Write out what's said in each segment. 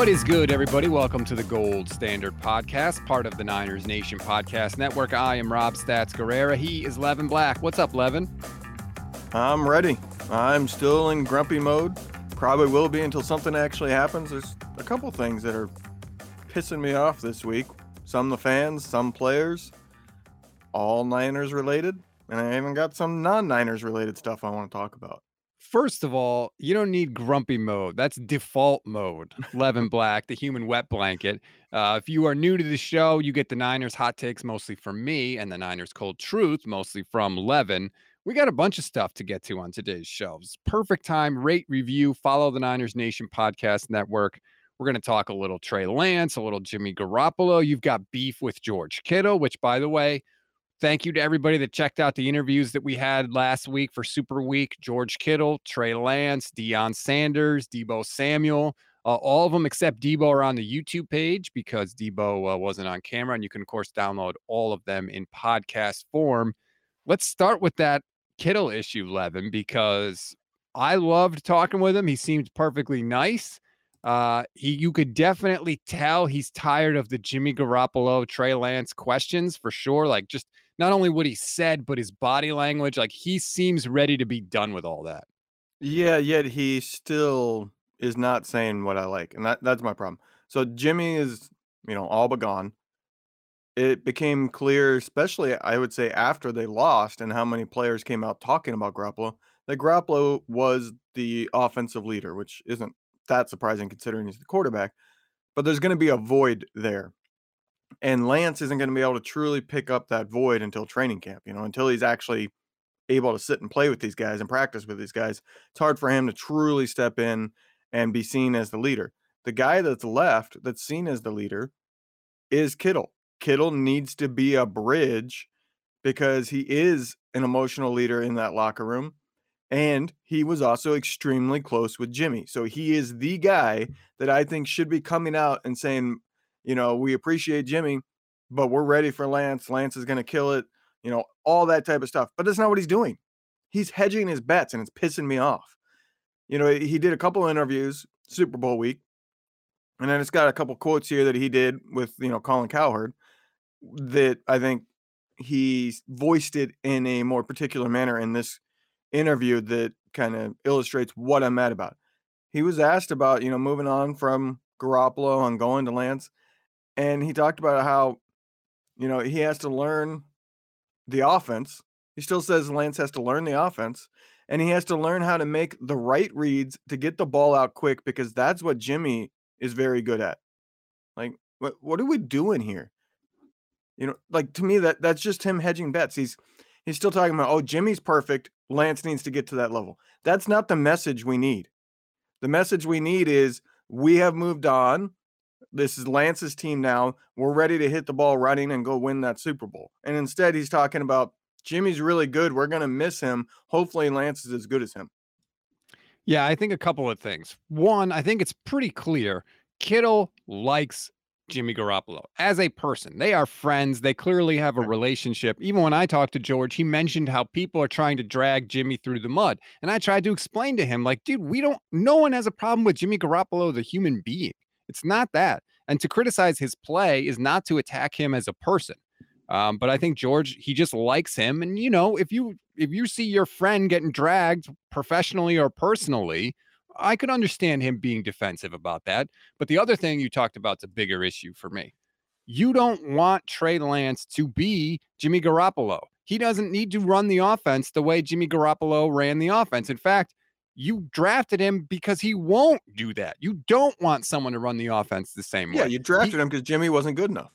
What is good, everybody? Welcome to the Gold Standard Podcast, part of the Niners Nation Podcast Network. I am Rob Stats Guerrera. He is Levin Black. What's up, Levin? I'm ready. I'm still in grumpy mode. Probably will be until something actually happens. There's a couple things that are pissing me off this week. Some the fans, some players, all Niners related. And I even got some non Niners related stuff I want to talk about. First of all, you don't need grumpy mode. That's default mode. Levin Black, the human wet blanket. Uh, if you are new to the show, you get the Niners hot takes mostly from me and the Niners cold truth mostly from Levin. We got a bunch of stuff to get to on today's. It's perfect time. Rate, review, follow the Niners Nation Podcast Network. We're going to talk a little Trey Lance, a little Jimmy Garoppolo. You've got beef with George Kittle, which, by the way, Thank you to everybody that checked out the interviews that we had last week for Super Week. George Kittle, Trey Lance, Deion Sanders, Deebo Samuel. Uh, all of them except Deebo are on the YouTube page because Deebo uh, wasn't on camera. And you can, of course, download all of them in podcast form. Let's start with that Kittle issue, Levin, because I loved talking with him. He seemed perfectly nice. Uh, he you could definitely tell he's tired of the Jimmy Garoppolo, Trey Lance questions for sure. Like just not only what he said, but his body language. Like he seems ready to be done with all that. Yeah, yet he still is not saying what I like. And that, that's my problem. So Jimmy is, you know, all but gone. It became clear, especially I would say after they lost and how many players came out talking about Garoppolo, that Garoppolo was the offensive leader, which isn't that surprising considering he's the quarterback. But there's going to be a void there and Lance isn't going to be able to truly pick up that void until training camp, you know, until he's actually able to sit and play with these guys and practice with these guys. It's hard for him to truly step in and be seen as the leader. The guy that's left that's seen as the leader is Kittle. Kittle needs to be a bridge because he is an emotional leader in that locker room. And he was also extremely close with Jimmy. So he is the guy that I think should be coming out and saying, you know, we appreciate Jimmy, but we're ready for Lance. Lance is going to kill it, you know, all that type of stuff. But that's not what he's doing. He's hedging his bets and it's pissing me off. You know, he did a couple interviews Super Bowl week. And then it's got a couple quotes here that he did with, you know, Colin Cowherd that I think he voiced it in a more particular manner in this interview that kind of illustrates what I'm mad about. He was asked about, you know, moving on from Garoppolo and going to Lance and he talked about how you know he has to learn the offense. He still says Lance has to learn the offense and he has to learn how to make the right reads to get the ball out quick because that's what Jimmy is very good at. Like what what are we doing here? You know, like to me that that's just him hedging bets. He's he's still talking about oh Jimmy's perfect, Lance needs to get to that level. That's not the message we need. The message we need is we have moved on. This is Lance's team now. We're ready to hit the ball running and go win that Super Bowl. And instead, he's talking about Jimmy's really good. We're going to miss him. Hopefully, Lance is as good as him. Yeah, I think a couple of things. One, I think it's pretty clear Kittle likes Jimmy Garoppolo as a person. They are friends. They clearly have a relationship. Even when I talked to George, he mentioned how people are trying to drag Jimmy through the mud. And I tried to explain to him, like, dude, we don't, no one has a problem with Jimmy Garoppolo, the human being. It's not that. And to criticize his play is not to attack him as a person. Um, but I think George, he just likes him. And you know, if you if you see your friend getting dragged professionally or personally, I could understand him being defensive about that. But the other thing you talked about is a bigger issue for me. You don't want Trey Lance to be Jimmy Garoppolo. He doesn't need to run the offense the way Jimmy Garoppolo ran the offense. In fact, you drafted him because he won't do that. You don't want someone to run the offense the same yeah, way. Yeah, you drafted he, him because Jimmy wasn't good enough.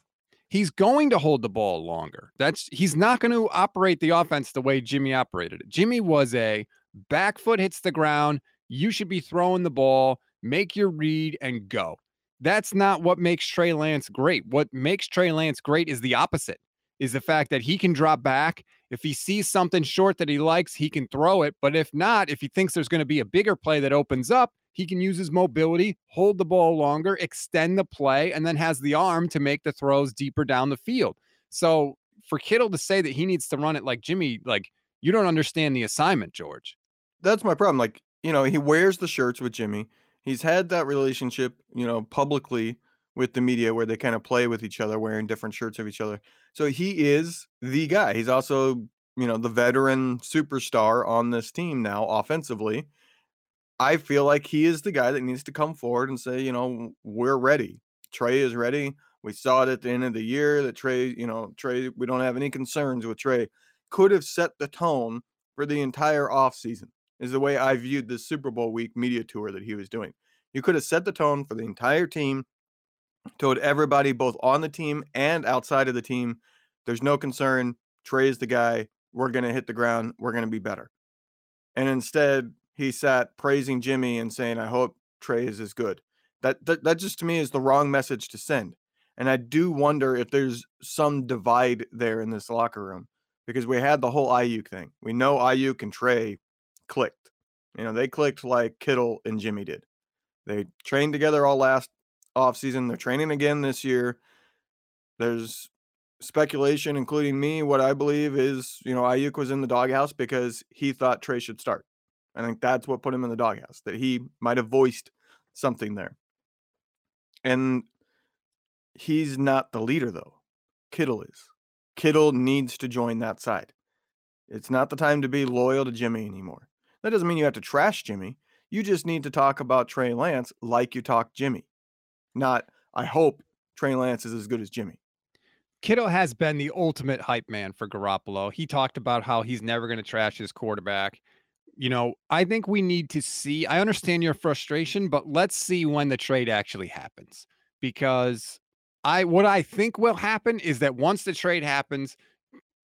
He's going to hold the ball longer. That's he's not going to operate the offense the way Jimmy operated it. Jimmy was a back foot hits the ground. You should be throwing the ball, make your read, and go. That's not what makes Trey Lance great. What makes Trey Lance great is the opposite is the fact that he can drop back. If he sees something short that he likes, he can throw it. But if not, if he thinks there's going to be a bigger play that opens up, he can use his mobility, hold the ball longer, extend the play, and then has the arm to make the throws deeper down the field. So for Kittle to say that he needs to run it like Jimmy, like you don't understand the assignment, George. That's my problem. Like, you know, he wears the shirts with Jimmy. He's had that relationship, you know, publicly with the media where they kind of play with each other, wearing different shirts of each other. So he is the guy. He's also, you know, the veteran superstar on this team now offensively. I feel like he is the guy that needs to come forward and say, you know, we're ready. Trey is ready. We saw it at the end of the year that Trey, you know, Trey, we don't have any concerns with Trey. Could have set the tone for the entire offseason, is the way I viewed the Super Bowl week media tour that he was doing. You could have set the tone for the entire team, told everybody, both on the team and outside of the team, there's no concern. Trey is the guy. We're going to hit the ground. We're going to be better. And instead, he sat praising Jimmy and saying, I hope Trey is as good. That, that, that just to me is the wrong message to send. And I do wonder if there's some divide there in this locker room because we had the whole Aiyuk thing. We know Aiyuk and Trey clicked. You know, they clicked like Kittle and Jimmy did. They trained together all last offseason. They're training again this year. There's speculation, including me, what I believe is, you know, Aiyuk was in the doghouse because he thought Trey should start. I think that's what put him in the doghouse, that he might have voiced something there. And He's not the leader, though. Kittle is. Kittle needs to join that side. It's not the time to be loyal to Jimmy anymore. That doesn't mean you have to trash Jimmy. You just need to talk about Trey Lance like you talk Jimmy. Not, I hope Trey Lance is as good as Jimmy. Kittle has been the ultimate hype man for Garoppolo. He talked about how he's never going to trash his quarterback. You know, I think we need to see. I understand your frustration, but let's see when the trade actually happens because I what I think will happen is that once the trade happens,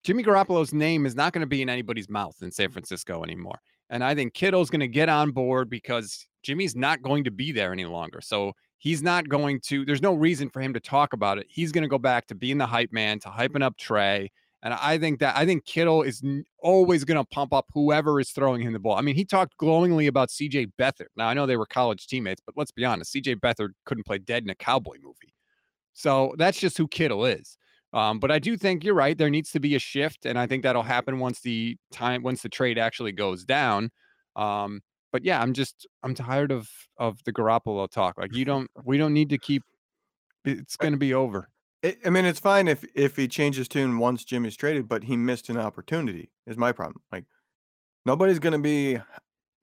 Jimmy Garoppolo's name is not going to be in anybody's mouth in San Francisco anymore. And I think Kittle's going to get on board because Jimmy's not going to be there any longer. So he's not going to, there's no reason for him to talk about it. He's going to go back to being the hype man, to hyping up Trey. And I think that I think Kittle is always going to pump up whoever is throwing him the ball. I mean, he talked glowingly about CJ Beathard. Now, I know they were college teammates, but let's be honest, CJ Beathard couldn't play dead in a cowboy movie. So that's just who Kittle is. Um, but I do think you're right. There needs to be a shift, and I think that'll happen once the time once the trade actually goes down. Um, but yeah, I'm just I'm tired of of the Garoppolo talk. Like you don't we don't need to keep. It's going to be over. I mean, it's fine if if he changes tune once Jimmy's traded, but he missed an opportunity. Is my problem. Like nobody's going to be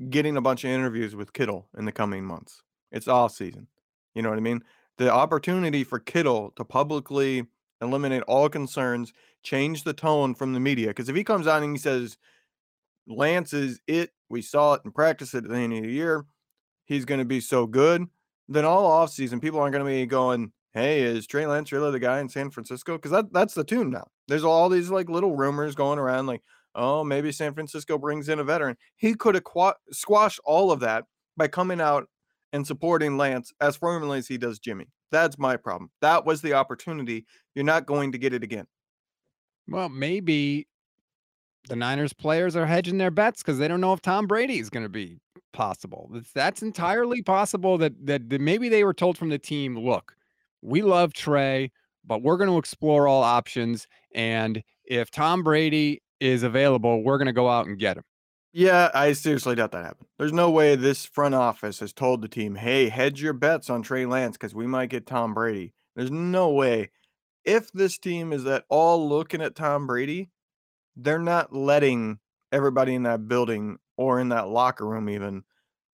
getting a bunch of interviews with Kittle in the coming months. It's off season. You know what I mean? the opportunity for Kittle to publicly eliminate all concerns, change the tone from the media. Because if he comes out and he says, Lance is it, we saw it in practice at the end of the year, he's going to be so good, then all offseason, people aren't going to be going, hey, is Trey Lance really the guy in San Francisco? Because that, that's the tune now. There's all these like little rumors going around, like, oh, maybe San Francisco brings in a veteran. He could have qu- squashed all of that by coming out and supporting Lance as firmly as he does Jimmy. That's my problem. That was the opportunity. You're not going to get it again. Well, maybe the Niners players are hedging their bets because they don't know if Tom Brady is going to be possible. That's entirely possible that, that that maybe they were told from the team, look, we love Trey, but we're going to explore all options. And if Tom Brady is available, we're going to go out and get him. Yeah, I seriously doubt that happened. There's no way this front office has told the team, "Hey, hedge your bets on Trey Lance because we might get Tom Brady." There's no way. If this team is at all looking at Tom Brady, they're not letting everybody in that building or in that locker room even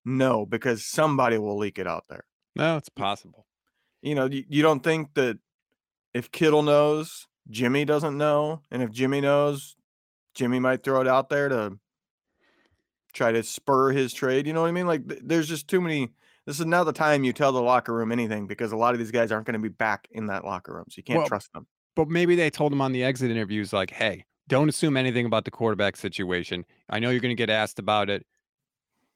know because somebody will leak it out there. No, it's possible. You know, you, you don't think that if Kittle knows, Jimmy doesn't know, and if Jimmy knows, Jimmy might throw it out there to try to spur his trade. You know what I mean? Like there's just too many. This is now the time you tell the locker room anything because a lot of these guys aren't going to be back in that locker room, so you can't well, trust them. But maybe they told him on the exit interviews, like, "Hey, don't assume anything about the quarterback situation. I know you're going to get asked about it.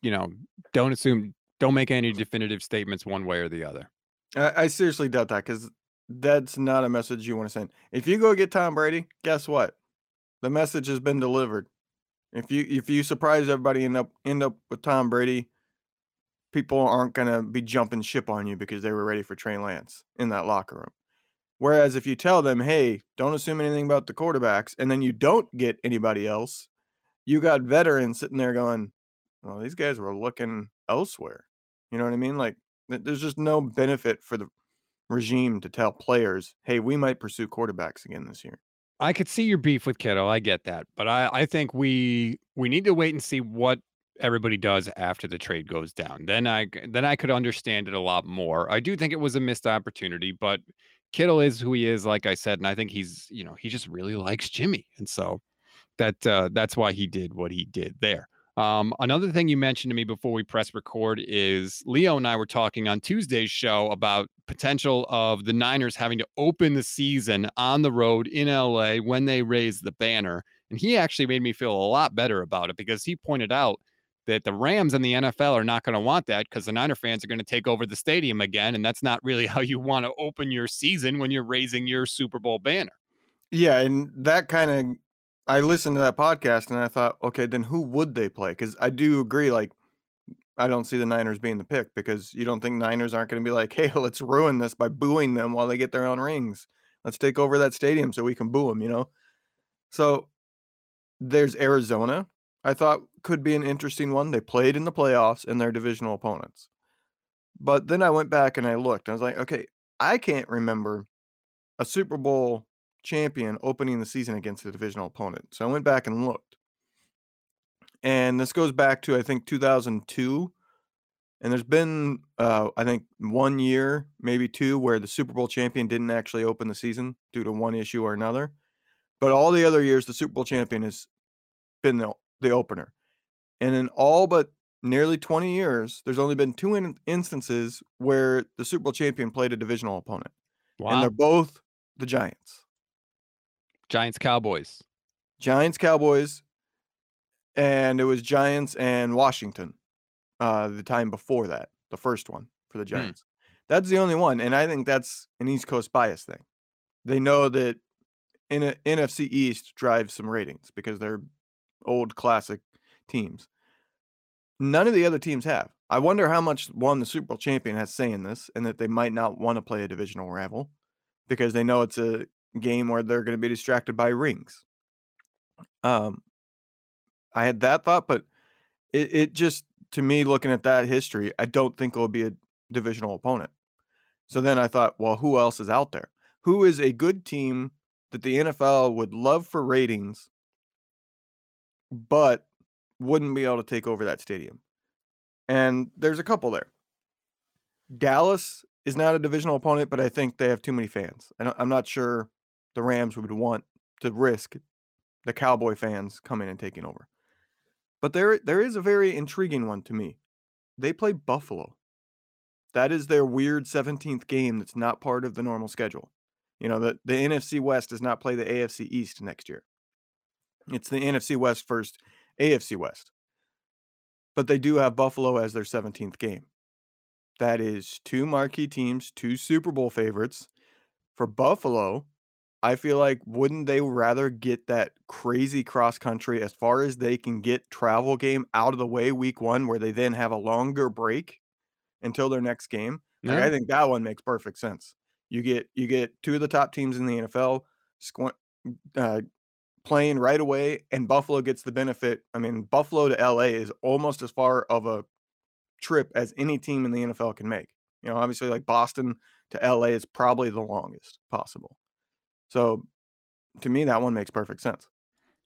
You know, don't assume. Don't make any definitive statements one way or the other." I, I seriously doubt that because that's not a message you want to send. If you go get Tom Brady, guess what? The message has been delivered. If you if you surprise everybody end up end up with Tom Brady, people aren't gonna be jumping ship on you because they were ready for Trey Lance in that locker room. Whereas if you tell them, hey, don't assume anything about the quarterbacks, and then you don't get anybody else, you got veterans sitting there going, Well, these guys were looking elsewhere. You know what I mean? Like there's just no benefit for the regime to tell players, "Hey, we might pursue quarterbacks again this year." I could see your beef with Kittle. I get that, but I I think we we need to wait and see what everybody does after the trade goes down. Then I then I could understand it a lot more. I do think it was a missed opportunity, but Kittle is who he is, like I said, and I think he's you know he just really likes Jimmy, and so that uh, that's why he did what he did there. Um, another thing you mentioned to me before we press record is Leo and I were talking on Tuesday's show about potential of the Niners having to open the season on the road in LA when they raise the banner. And he actually made me feel a lot better about it because he pointed out that the Rams and the NFL are not going to want that because the Niner fans are going to take over the stadium again. And that's not really how you want to open your season when you're raising your Super Bowl banner. Yeah. And that kind of I listened to that podcast and I thought, okay, then who would they play? Because I do agree, like, I don't see the Niners being the pick because you don't think Niners aren't going to be like, hey, let's ruin this by booing them while they get their own rings. Let's take over that stadium so we can boo them, you know? So there's Arizona. I thought could be an interesting one. They played in the playoffs and their divisional opponents. But then I went back and I looked. I was like, okay, I can't remember a Super Bowl champion opening the season against a divisional opponent. So I went back and looked. And this goes back to I think 2002 and there's been uh, I think one year, maybe two where the Super Bowl champion didn't actually open the season due to one issue or another. But all the other years the Super Bowl champion has been the, the opener. And in all but nearly 20 years, there's only been two in- instances where the Super Bowl champion played a divisional opponent. Wow. And they're both the Giants. Giants Cowboys. Giants Cowboys, and it was Giants and Washington. Uh, the time before that, the first one for the hmm. Giants. That's the only one, and I think that's an East Coast bias thing. They know that in a, NFC East drives some ratings because they're old classic teams. None of the other teams have. I wonder how much one the Super Bowl champion has say in this, and that they might not want to play a divisional rival because they know it's a game where they're going to be distracted by rings. Um, I had that thought, but it, it just to me, looking at that history, I don't think it'll be a divisional opponent. So then I thought, well, who else is out there? Who is a good team that the NFL would love for ratings, but wouldn't be able to take over that stadium? And there's a couple there. Dallas is not a divisional opponent, but I think they have too many fans. I'm not sure the Rams would want to risk the Cowboy fans coming and taking over. But there there is a very intriguing one to me. They play Buffalo. That is their weird 17th game that's not part of the normal schedule. You know, the, the NFC West does not play the AFC East next year. It's the NFC West first, AFC West. But they do have Buffalo as their 17th game. That is two marquee teams, two Super Bowl favorites. For Buffalo, I feel like wouldn't they rather get that crazy cross country as far as they can get travel game out of the way week one, where they then have a longer break until their next game? Like, I think that one makes perfect sense. You get you get two of the top teams in the NFL squ- uh, playing right away, and Buffalo gets the benefit. I mean, Buffalo to LA is almost as far of a trip as any team in the NFL can make. You know, obviously, like Boston to LA is probably the longest possible. So to me, that one makes perfect sense.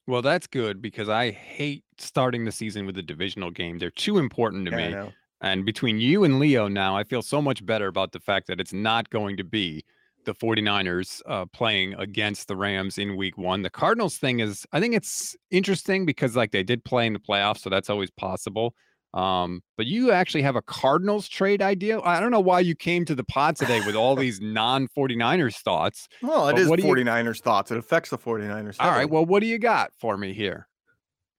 Well, that's good because I hate starting the season with a divisional game. They're too important to yeah, me. And between you and Leo now, I feel so much better about the fact that it's not going to be the 49ers uh, playing against the Rams in week one. The Cardinals thing is, I think it's interesting because like they did play in the playoffs, so that's always possible. Um, but you actually have a Cardinals trade idea. I don't know why you came to the pod today with all these non 49ers thoughts. Well, it is 49ers you... thoughts. It affects the 49ers. All right. Well, what do you got for me here?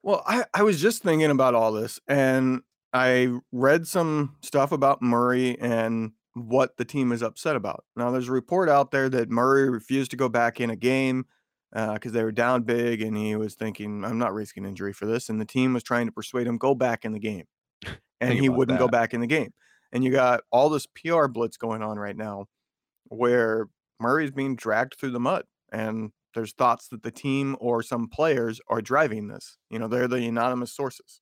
Well, I, I was just thinking about all this and I read some stuff about Murray and what the team is upset about. Now, there's a report out there that Murray refused to go back in a game because uh, they were down big and he was thinking, I'm not risking injury for this. And the team was trying to persuade him, go back in the game and he wouldn't that. go back in the game. And you got all this PR blitz going on right now where Murray's being dragged through the mud. And there's thoughts that the team or some players are driving this. You know, they're the anonymous sources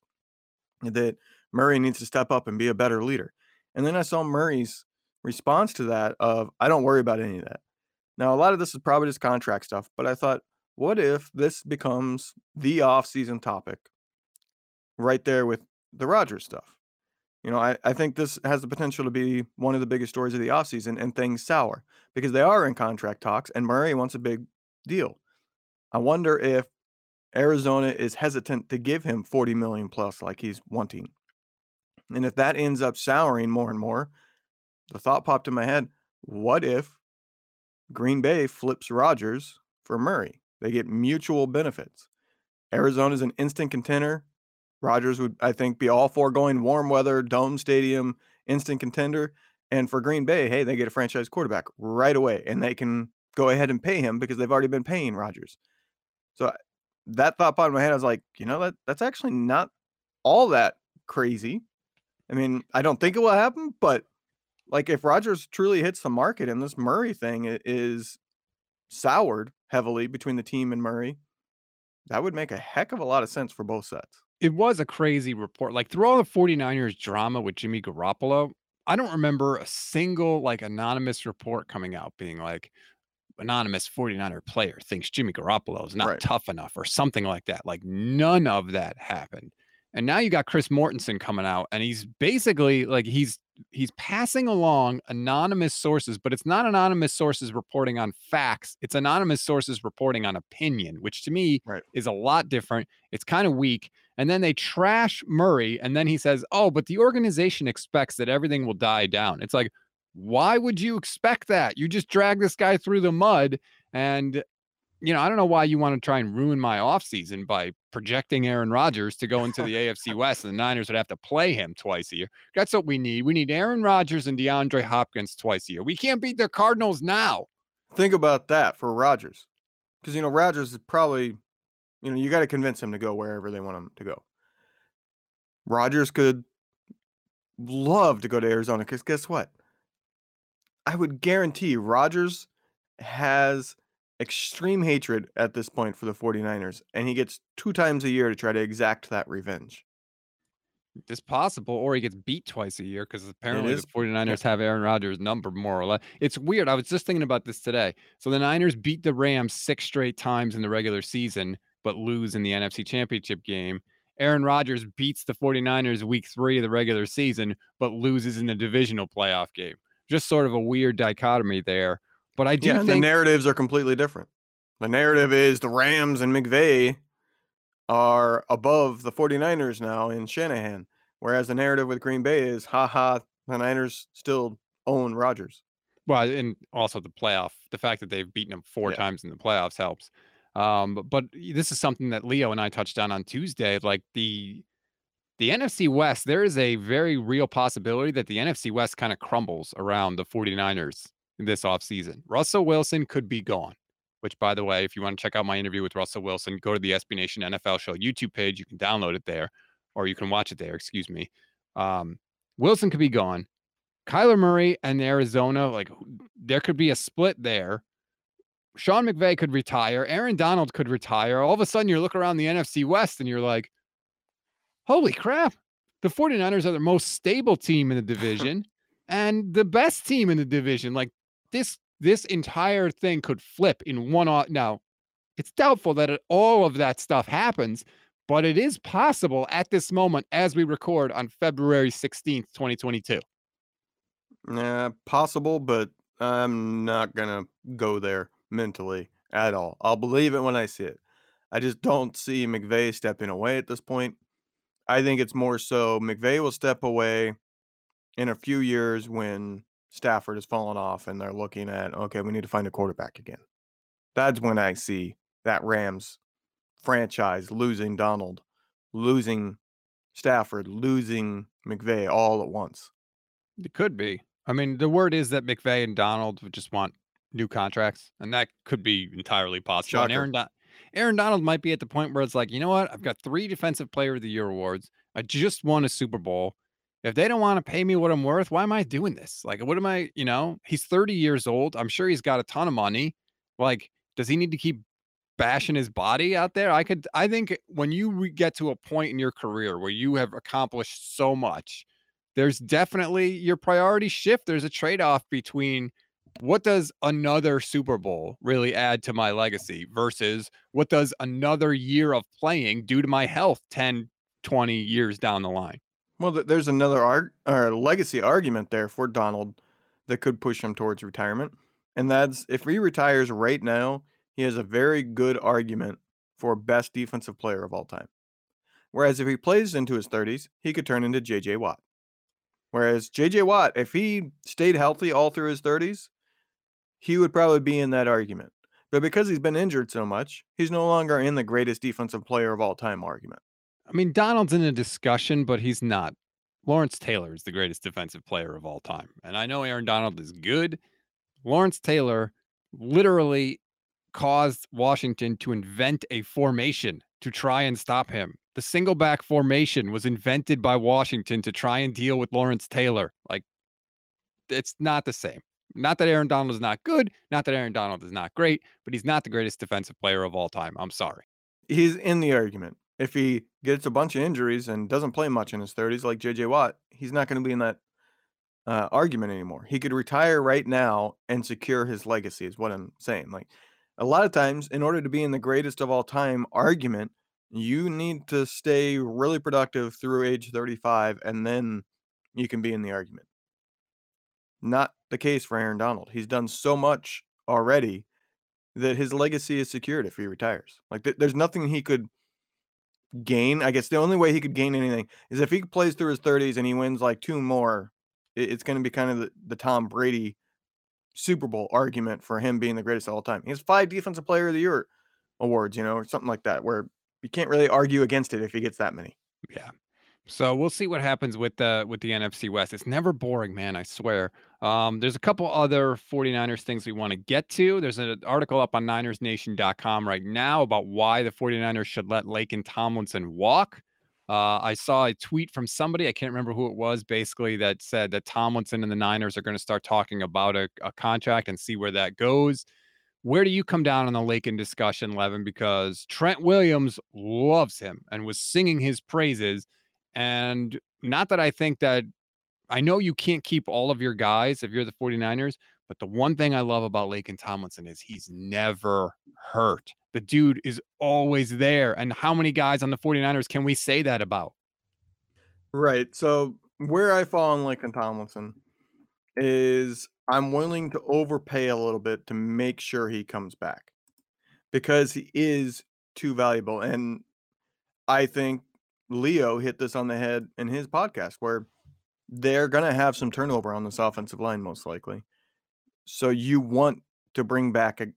that Murray needs to step up and be a better leader. And then I saw Murray's response to that of, I don't worry about any of that. Now, a lot of this is probably just contract stuff, but I thought, what if this becomes the off-season topic right there with the Rodgers stuff? You know, I, I think this has the potential to be one of the biggest stories of the offseason and things sour because they are in contract talks and Murray wants a big deal. I wonder if Arizona is hesitant to give him 40 million plus like he's wanting. And if that ends up souring more and more, the thought popped in my head, what if Green Bay flips Rodgers for Murray? They get mutual benefits. Arizona's an instant contender. Rodgers would, I think, be all for going warm weather, dome stadium, instant contender. And for Green Bay, hey, they get a franchise quarterback right away and they can go ahead and pay him because they've already been paying Rodgers. So that thought popped in my head. I was like, you know, that that's actually not all that crazy. I mean, I don't think it will happen, but like if Rodgers truly hits the market and this Murray thing is soured heavily between the team and Murray, that would make a heck of a lot of sense for both sets. It was a crazy report. Like through all the 49ers drama with Jimmy Garoppolo, I don't remember a single like anonymous report coming out being like, anonymous 49er player thinks Jimmy Garoppolo is not right. tough enough or something like that. Like none of that happened. And now you got Chris Mortensen coming out and he's basically like he's he's passing along anonymous sources, but it's not anonymous sources reporting on facts. It's anonymous sources reporting on opinion, which to me right. is a lot different. It's kind of weak. And then they trash Murray and then he says, "Oh, but the organization expects that everything will die down." It's like, why would you expect that? You just drag this guy through the mud. And, you know, I don't know why you want to try and ruin my offseason by projecting Aaron Rodgers to go into the AFC West and the Niners would have to play him twice a year. That's what we need. We need Aaron Rodgers and DeAndre Hopkins twice a year. We can't beat the Cardinals now. Think about that for Rodgers. Because, you know, Rodgers is probably, you know, you got to convince him to go wherever they want him to go. Rodgers could love to go to Arizona because guess what? I would guarantee Rodgers has extreme hatred at this point for the 49ers, and he gets two times a year to try to exact that revenge. It's possible, or he gets beat twice a year because apparently the 49ers have Aaron Rodgers' number more or less. It's weird. I was just thinking about this today. So the Niners beat the Rams six straight times in the regular season, but lose in the NFC Championship game. Aaron Rodgers beats the 49ers week three of the regular season, but loses in the divisional playoff game just sort of a weird dichotomy there. But I do yeah, think the narratives are completely different. The narrative is the Rams and McVay are above the 49ers now in Shanahan, whereas the narrative with Green Bay is haha, the Niners still own Rodgers. Well, and also the playoff, the fact that they've beaten them four yeah. times in the playoffs helps. Um, but, but this is something that Leo and I touched on on Tuesday. Like the the NFC West, there is a very real possibility that the NFC West kind of crumbles around the 49ers this offseason. Russell Wilson could be gone, which, by the way, if you want to check out my interview with Russell Wilson, go to the SB Nation NFL Show YouTube page. You can download it there, or you can watch it there, excuse me. Um, Wilson could be gone. Kyler Murray and Arizona, like there could be a split there. Sean McVay could retire. Aaron Donald could retire. All of a sudden, you look around the NFC West and you're like, holy crap, the 49ers are the most stable team in the division and the best team in the division. Like this, this entire thing could flip in one. Now, it's doubtful that it, all of that stuff happens, but it is possible at this moment as we record on February 16th, 2022. Yeah, possible, but I'm not going to go there mentally at all. I'll believe it when I see it. I just don't see McVay stepping away at this point. I think it's more so McVay will step away in a few years when Stafford has fallen off and they're looking at, okay, we need to find a quarterback again. That's when I see that Rams franchise losing Donald, losing Stafford, losing McVay all at once. It could be. I mean, the word is that McVay and Donald would just want new contracts, and that could be entirely possible. And Aaron, Don- Aaron Donald might be at the point where it's like, you know what? I've got three Defensive Player of the Year awards. I just won a Super Bowl. If they don't want to pay me what I'm worth, why am I doing this? Like, what am I, you know, he's 30 years old. I'm sure he's got a ton of money. Like, does he need to keep bashing his body out there? I could, I think when you get to a point in your career where you have accomplished so much, there's definitely your priority shift. There's a trade off between what does another Super Bowl really add to my legacy versus what does another year of playing do to my health 10, 20 years down the line? Well, there's another art or legacy argument there for Donald that could push him towards retirement. And that's if he retires right now, he has a very good argument for best defensive player of all time. Whereas if he plays into his 30s, he could turn into JJ Watt. Whereas JJ Watt, if he stayed healthy all through his 30s, he would probably be in that argument. But because he's been injured so much, he's no longer in the greatest defensive player of all time argument. I mean, Donald's in a discussion, but he's not. Lawrence Taylor is the greatest defensive player of all time. And I know Aaron Donald is good. Lawrence Taylor literally caused Washington to invent a formation to try and stop him. The single back formation was invented by Washington to try and deal with Lawrence Taylor. Like, it's not the same. Not that Aaron Donald is not good, not that Aaron Donald is not great, but he's not the greatest defensive player of all time. I'm sorry. He's in the argument. If he gets a bunch of injuries and doesn't play much in his 30s, like JJ Watt, he's not going to be in that uh, argument anymore. He could retire right now and secure his legacy, is what I'm saying. Like a lot of times, in order to be in the greatest of all time argument, you need to stay really productive through age 35 and then you can be in the argument. Not the case for Aaron Donald. He's done so much already that his legacy is secured if he retires. Like th- there's nothing he could gain. I guess the only way he could gain anything is if he plays through his 30s and he wins like two more. It, it's going to be kind of the, the Tom Brady Super Bowl argument for him being the greatest of all time. He has five Defensive Player of the Year awards, you know, or something like that, where you can't really argue against it if he gets that many. Yeah. So we'll see what happens with the with the NFC West. It's never boring, man, I swear. Um, there's a couple other 49ers things we want to get to. There's an article up on NinersNation.com right now about why the 49ers should let Laken Tomlinson walk. Uh, I saw a tweet from somebody, I can't remember who it was, basically that said that Tomlinson and the Niners are going to start talking about a, a contract and see where that goes. Where do you come down on the Laken discussion, Levin? Because Trent Williams loves him and was singing his praises and not that I think that I know you can't keep all of your guys if you're the 49ers, but the one thing I love about Laken Tomlinson is he's never hurt. The dude is always there. And how many guys on the 49ers can we say that about? Right. So where I fall on Laken Tomlinson is I'm willing to overpay a little bit to make sure he comes back because he is too valuable. And I think Leo hit this on the head in his podcast where they're going to have some turnover on this offensive line, most likely. So you want to bring back a,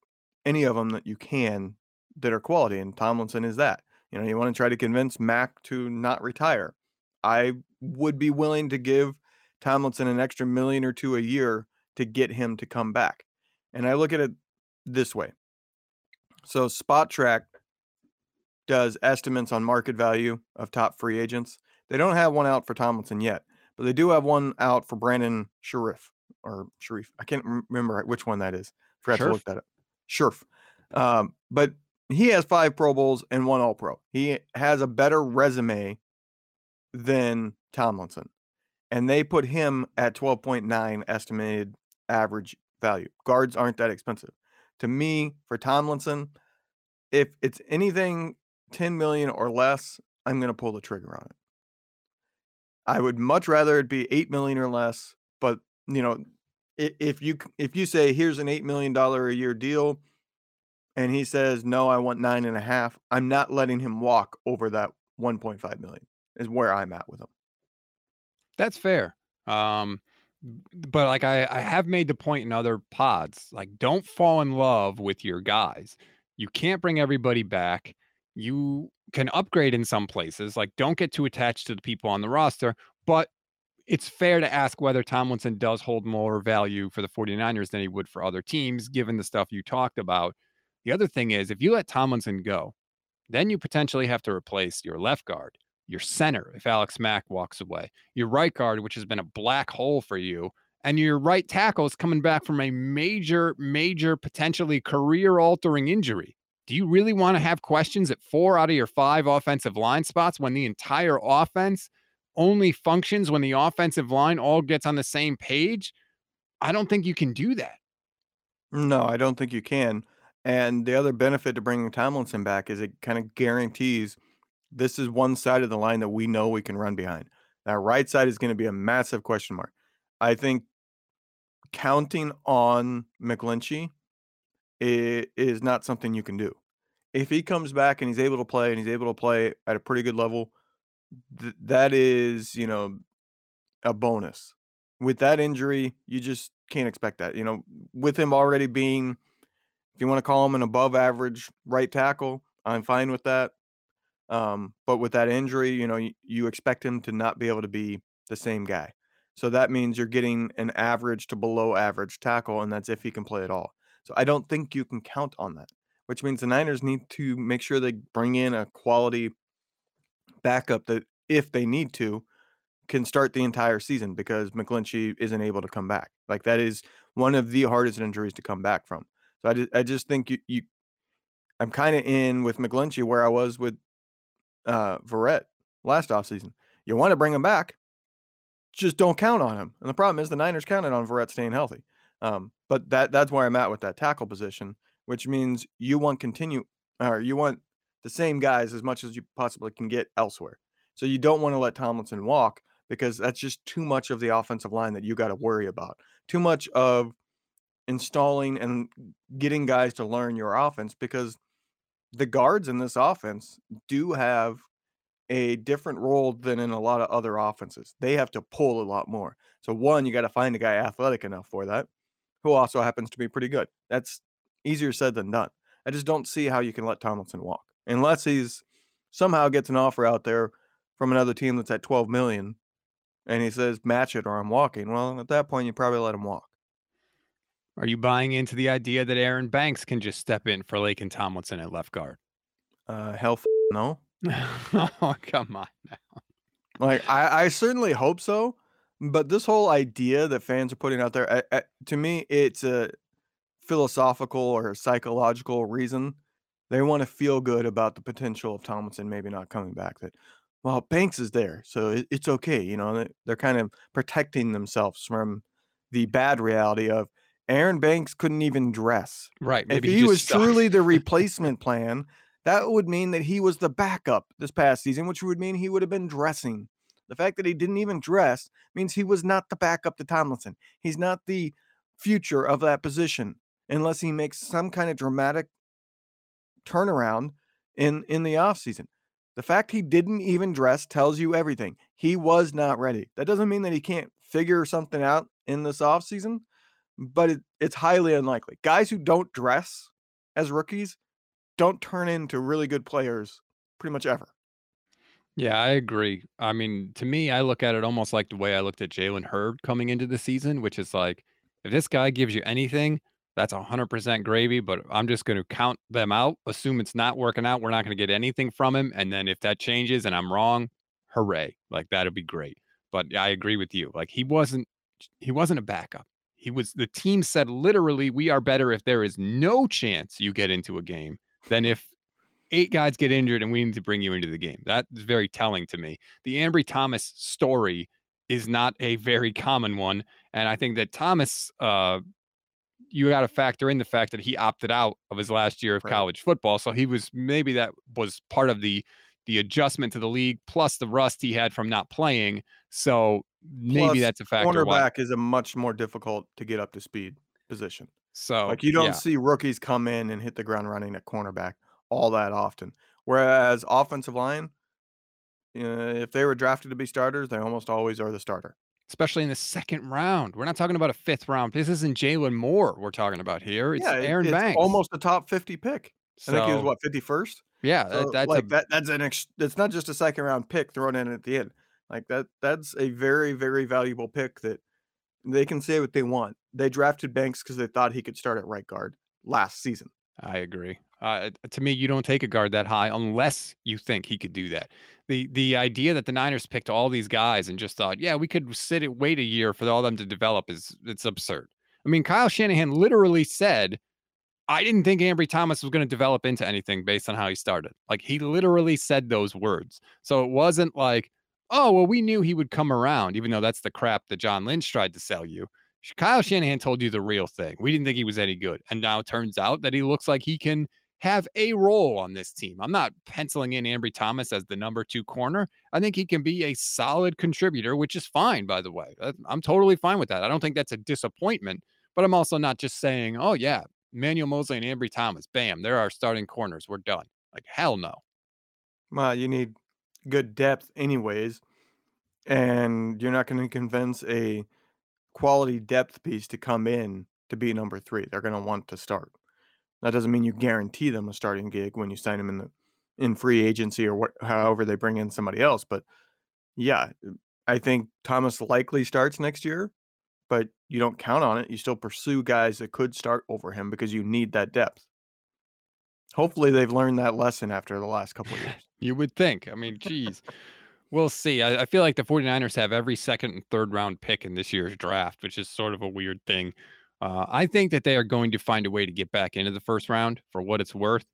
any of them that you can that are quality, and Tomlinson is that. You know, you want to try to convince Mack to not retire. I would be willing to give Tomlinson an extra million or two a year to get him to come back. And I look at it this way. So Spotrac does estimates on market value of top free agents. They don't have one out for Tomlinson yet, but they do have one out for Brandon Scherff or Sharif. I can't remember which one that is. Forgot Scherff? to look that up. Scherff. Um, but he has five Pro Bowls and one All Pro. He has a better resume than Tomlinson. And they put him at 12.9 estimated average value. Guards aren't that expensive. To me, for Tomlinson, if it's anything 10 million or less, I'm going to pull the trigger on it. I would much rather it be 8 million or less, but you know, if you if you say here's an 8 million dollar a year deal and he says no, I want nine and a half, I'm not letting him walk over that 1.5 million is where I'm at with him. That's fair. Um, but like I, I have made the point in other pods, like don't fall in love with your guys. You can't bring everybody back you can upgrade in some places. Like, don't get too attached to the people on the roster, but it's fair to ask whether Tomlinson does hold more value for the 49ers than he would for other teams, given the stuff you talked about. The other thing is, if you let Tomlinson go, then you potentially have to replace your left guard, your center, if Alex Mack walks away, your right guard, which has been a black hole for you, and your right tackle is coming back from a major, major, potentially career altering injury. Do you really want to have questions at four out of your five offensive line spots when the entire offense only functions when the offensive line all gets on the same page, I don't think you can do that. No, I don't think you can. And the other benefit to bringing Tomlinson back is it kind of guarantees this is one side of the line that we know we can run behind. That right side is going to be a massive question mark. I think counting on McGlinchey is not something you can do. If he comes back and he's able to play and he's able to play at a pretty good level, th- that is, you know, a bonus. With that injury, you just can't expect that. You know, with him already being, if you want to call him an above average right tackle, I'm fine with that. Um, but with that injury, you know, you, you expect him to not be able to be the same guy. So that means you're getting an average to below average tackle, and that's if he can play at all. So I don't think you can count on that, which means the Niners need to make sure they bring in a quality backup that, if they need to, can start the entire season because McGlinchey isn't able to come back. Like that is one of the hardest injuries to come back from. So I just, I just think you, you I'm kind of in with McGlinchey where I was with uh Verrett last offseason. You want to bring him back, just don't count on him. And the problem is the Niners counted on Verrett staying healthy. Um, but that that's where I'm at with that tackle position, which means you want continue or you want the same guys as much as you possibly can get elsewhere. So you don't want to let Tomlinson walk because that's just too much of the offensive line that you got to worry about. Too much of installing and getting guys to learn your offense because the guards in this offense do have a different role than in a lot of other offenses. They have to pull a lot more. So one, you got to find a guy athletic enough for that, who also happens to be pretty good. That's easier said than done. I just don't see how you can let Tomlinson walk unless he's somehow gets an offer out there from another team that's at 12 million and he says match it or I'm walking. Well, at that point you probably let him walk. Are you buying into the idea that Aaron Banks can just step in for Laken Tomlinson at left guard? Uh hell f- no. oh, come on now. Like I, I certainly hope so, but this whole idea that fans are putting out there, I, I, to me, it's a philosophical or psychological reason. They want to feel good about the potential of Tomlinson maybe not coming back. That well, Banks is there, so it, it's okay. You know, they're kind of protecting themselves from the bad reality of Aaron Banks couldn't even dress. Right. If he, he was truly the replacement plan, that would mean that he was the backup this past season, which would mean he would have been dressing. The fact that he didn't even dress means he was not the backup to Tomlinson. He's not the future of that position unless he makes some kind of dramatic turnaround in in the offseason. The fact he didn't even dress tells you everything. He was not ready. That doesn't mean that he can't figure something out in this offseason, but it, it's highly unlikely. Guys who don't dress as rookies don't turn into really good players pretty much ever. Yeah, I agree. I mean, to me, I look at it almost like the way I looked at Jalen Hurd coming into the season, which is like, if this guy gives you anything, that's 100% gravy, but I'm just going to count them out, assume it's not working out. We're not going to get anything from him. And then if that changes and I'm wrong, hooray. Like that'd be great. But I agree with you. Like he wasn't, he wasn't a backup. He was, the team said literally, we are better if there is no chance you get into a game than if eight guys get injured and we need to bring you into the game. That is very telling to me. The Ambry Thomas story is not a very common one. And I think that Thomas, uh, you got to factor in the fact that he opted out of his last year of right. college football. So he was maybe that was part of the the adjustment to the league plus the rust he had from not playing. So maybe plus, that's a factor. Cornerback is a much more difficult to get up to speed position. So like you don't yeah. see rookies come in and hit the ground running at cornerback all that often. Whereas offensive line, uh, if they were drafted to be starters, they almost always are the starter. Especially in the second round. We're not talking about a fifth round. This isn't Jaylon Moore we're talking about here. It's yeah, Aaron it's Banks. Almost a top 50 pick. So, I think he was what, 51st? Yeah, so, that's like a, that that's an ex, that's not just a second round pick thrown in at the end. Like that that's a very, very valuable pick that they can say what they want. They drafted Banks because they thought he could start at right guard last season. I agree. Uh, to me, you don't take a guard that high unless you think he could do that. The the idea that the Niners picked all these guys and just thought, yeah, we could sit and wait a year for all them to develop is it's absurd. I mean, Kyle Shanahan literally said, I didn't think Ambry Thomas was going to develop into anything based on how he started. Like he literally said those words. So it wasn't like, oh, well, we knew he would come around, even though that's the crap that John Lynch tried to sell you. Kyle Shanahan told you the real thing. We didn't think he was any good. And now it turns out that he looks like he can have a role on this team. I'm not penciling in Ambry Thomas as the number two corner. I think he can be a solid contributor, which is fine, by the way. I'm totally fine with that. I don't think that's a disappointment, but I'm also not just saying, oh, yeah, Manuel Moseley and Ambry Thomas, bam, they're our starting corners. We're done. Like, hell no. Well, you need good depth, anyways. And you're not going to convince a quality depth piece to come in to be number three. They're going to want to start. That doesn't mean you guarantee them a starting gig when you sign them in the in free agency or what, however they bring in somebody else. But yeah, uh, I think Thomas likely starts next year, but you don't count on it. You still pursue guys that could start over him because you need that depth. Hopefully, they've learned that lesson after the last couple of years. you would think. I mean, geez. We'll see. I, I, feel like the 49ers have every second and third round pick in this year's draft, which is sort of a weird thing. Uh, I think that they are going to find a way to get back into the first round for what it's worth.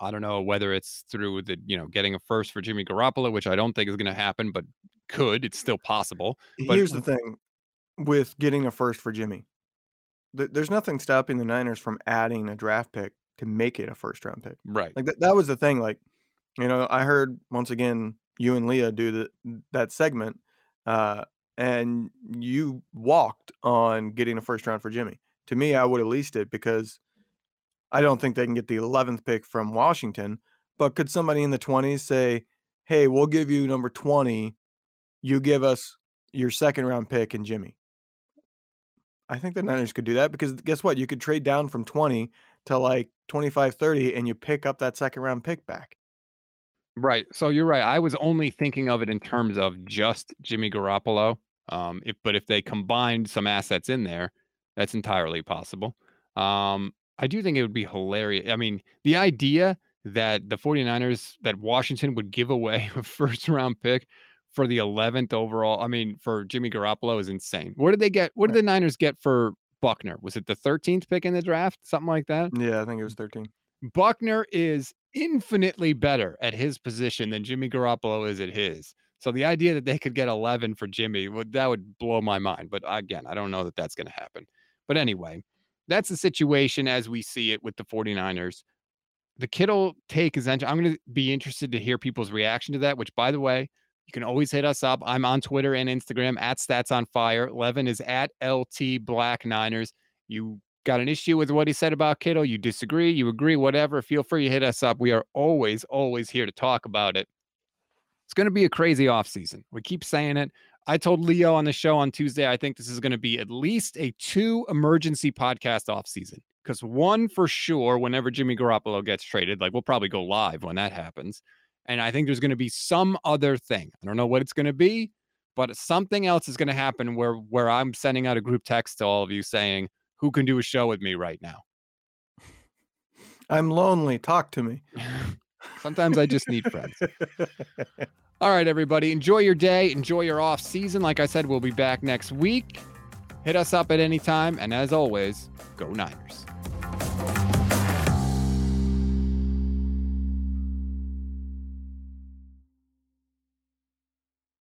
I don't know whether it's through the, you know, getting a first for Jimmy Garoppolo, which I don't think is going to happen, but could. It's still possible. But, Here's the thing with getting a first for Jimmy. There's nothing stopping the Niners from adding a draft pick to make it a first round pick. Right. Like that, that was the thing. Like, you know, I heard once again you and Leah do the, that segment, uh, and you walked on getting a first round for Jimmy. To me, I would have leased it because I don't think they can get the 11th pick from Washington. But could somebody in the 20s say, hey, we'll give you number 20, you give us your second round pick and Jimmy? I think the Niners could do that because guess what? You could trade down from 20 to like 25, 30, and you pick up that second round pick back. Right. So you're right. I was only thinking of it in terms of just Jimmy Garoppolo. Um, if but if they combined some assets in there, that's entirely possible. Um, I do think it would be hilarious. I mean, the idea that the 49ers that Washington would give away a first round pick for the 11th overall, I mean, for Jimmy Garoppolo is insane. What did they get? What did the Niners get for Buckner? Was it the 13th pick in the draft? Something like that? Yeah, I think it was 13. Buckner is infinitely better at his position than Jimmy Garoppolo is at his. So the idea that they could get 11 for Jimmy would that would blow my mind. But again, I don't know that that's going to happen. But anyway, that's the situation as we see it with the 49ers. The Kittle take is I'm going to be interested to hear people's reaction to that, which by the way, you can always hit us up. I'm on Twitter and Instagram at Stats on Fire. Levin is at LT Black Niners. You got an issue with what he said about Kittle, you disagree, you agree, whatever, feel free to hit us up. We are always, always here to talk about it. It's going to be a crazy offseason. We keep saying it. I told Leo on the show on Tuesday, I think this is going to be at least a two emergency podcast offseason. Because one for sure, whenever Jimmy Garoppolo gets traded, like we'll probably go live when that happens. And I think there's going to be some other thing. I don't know what it's going to be, but something else is going to happen where where I'm sending out a group text to all of you saying, who can do a show with me right now? I'm lonely. Talk to me. Sometimes I just need friends. All right, everybody. Enjoy your day. Enjoy your off season. Like I said, we'll be back next week. Hit us up at any time. And as always, go Niners.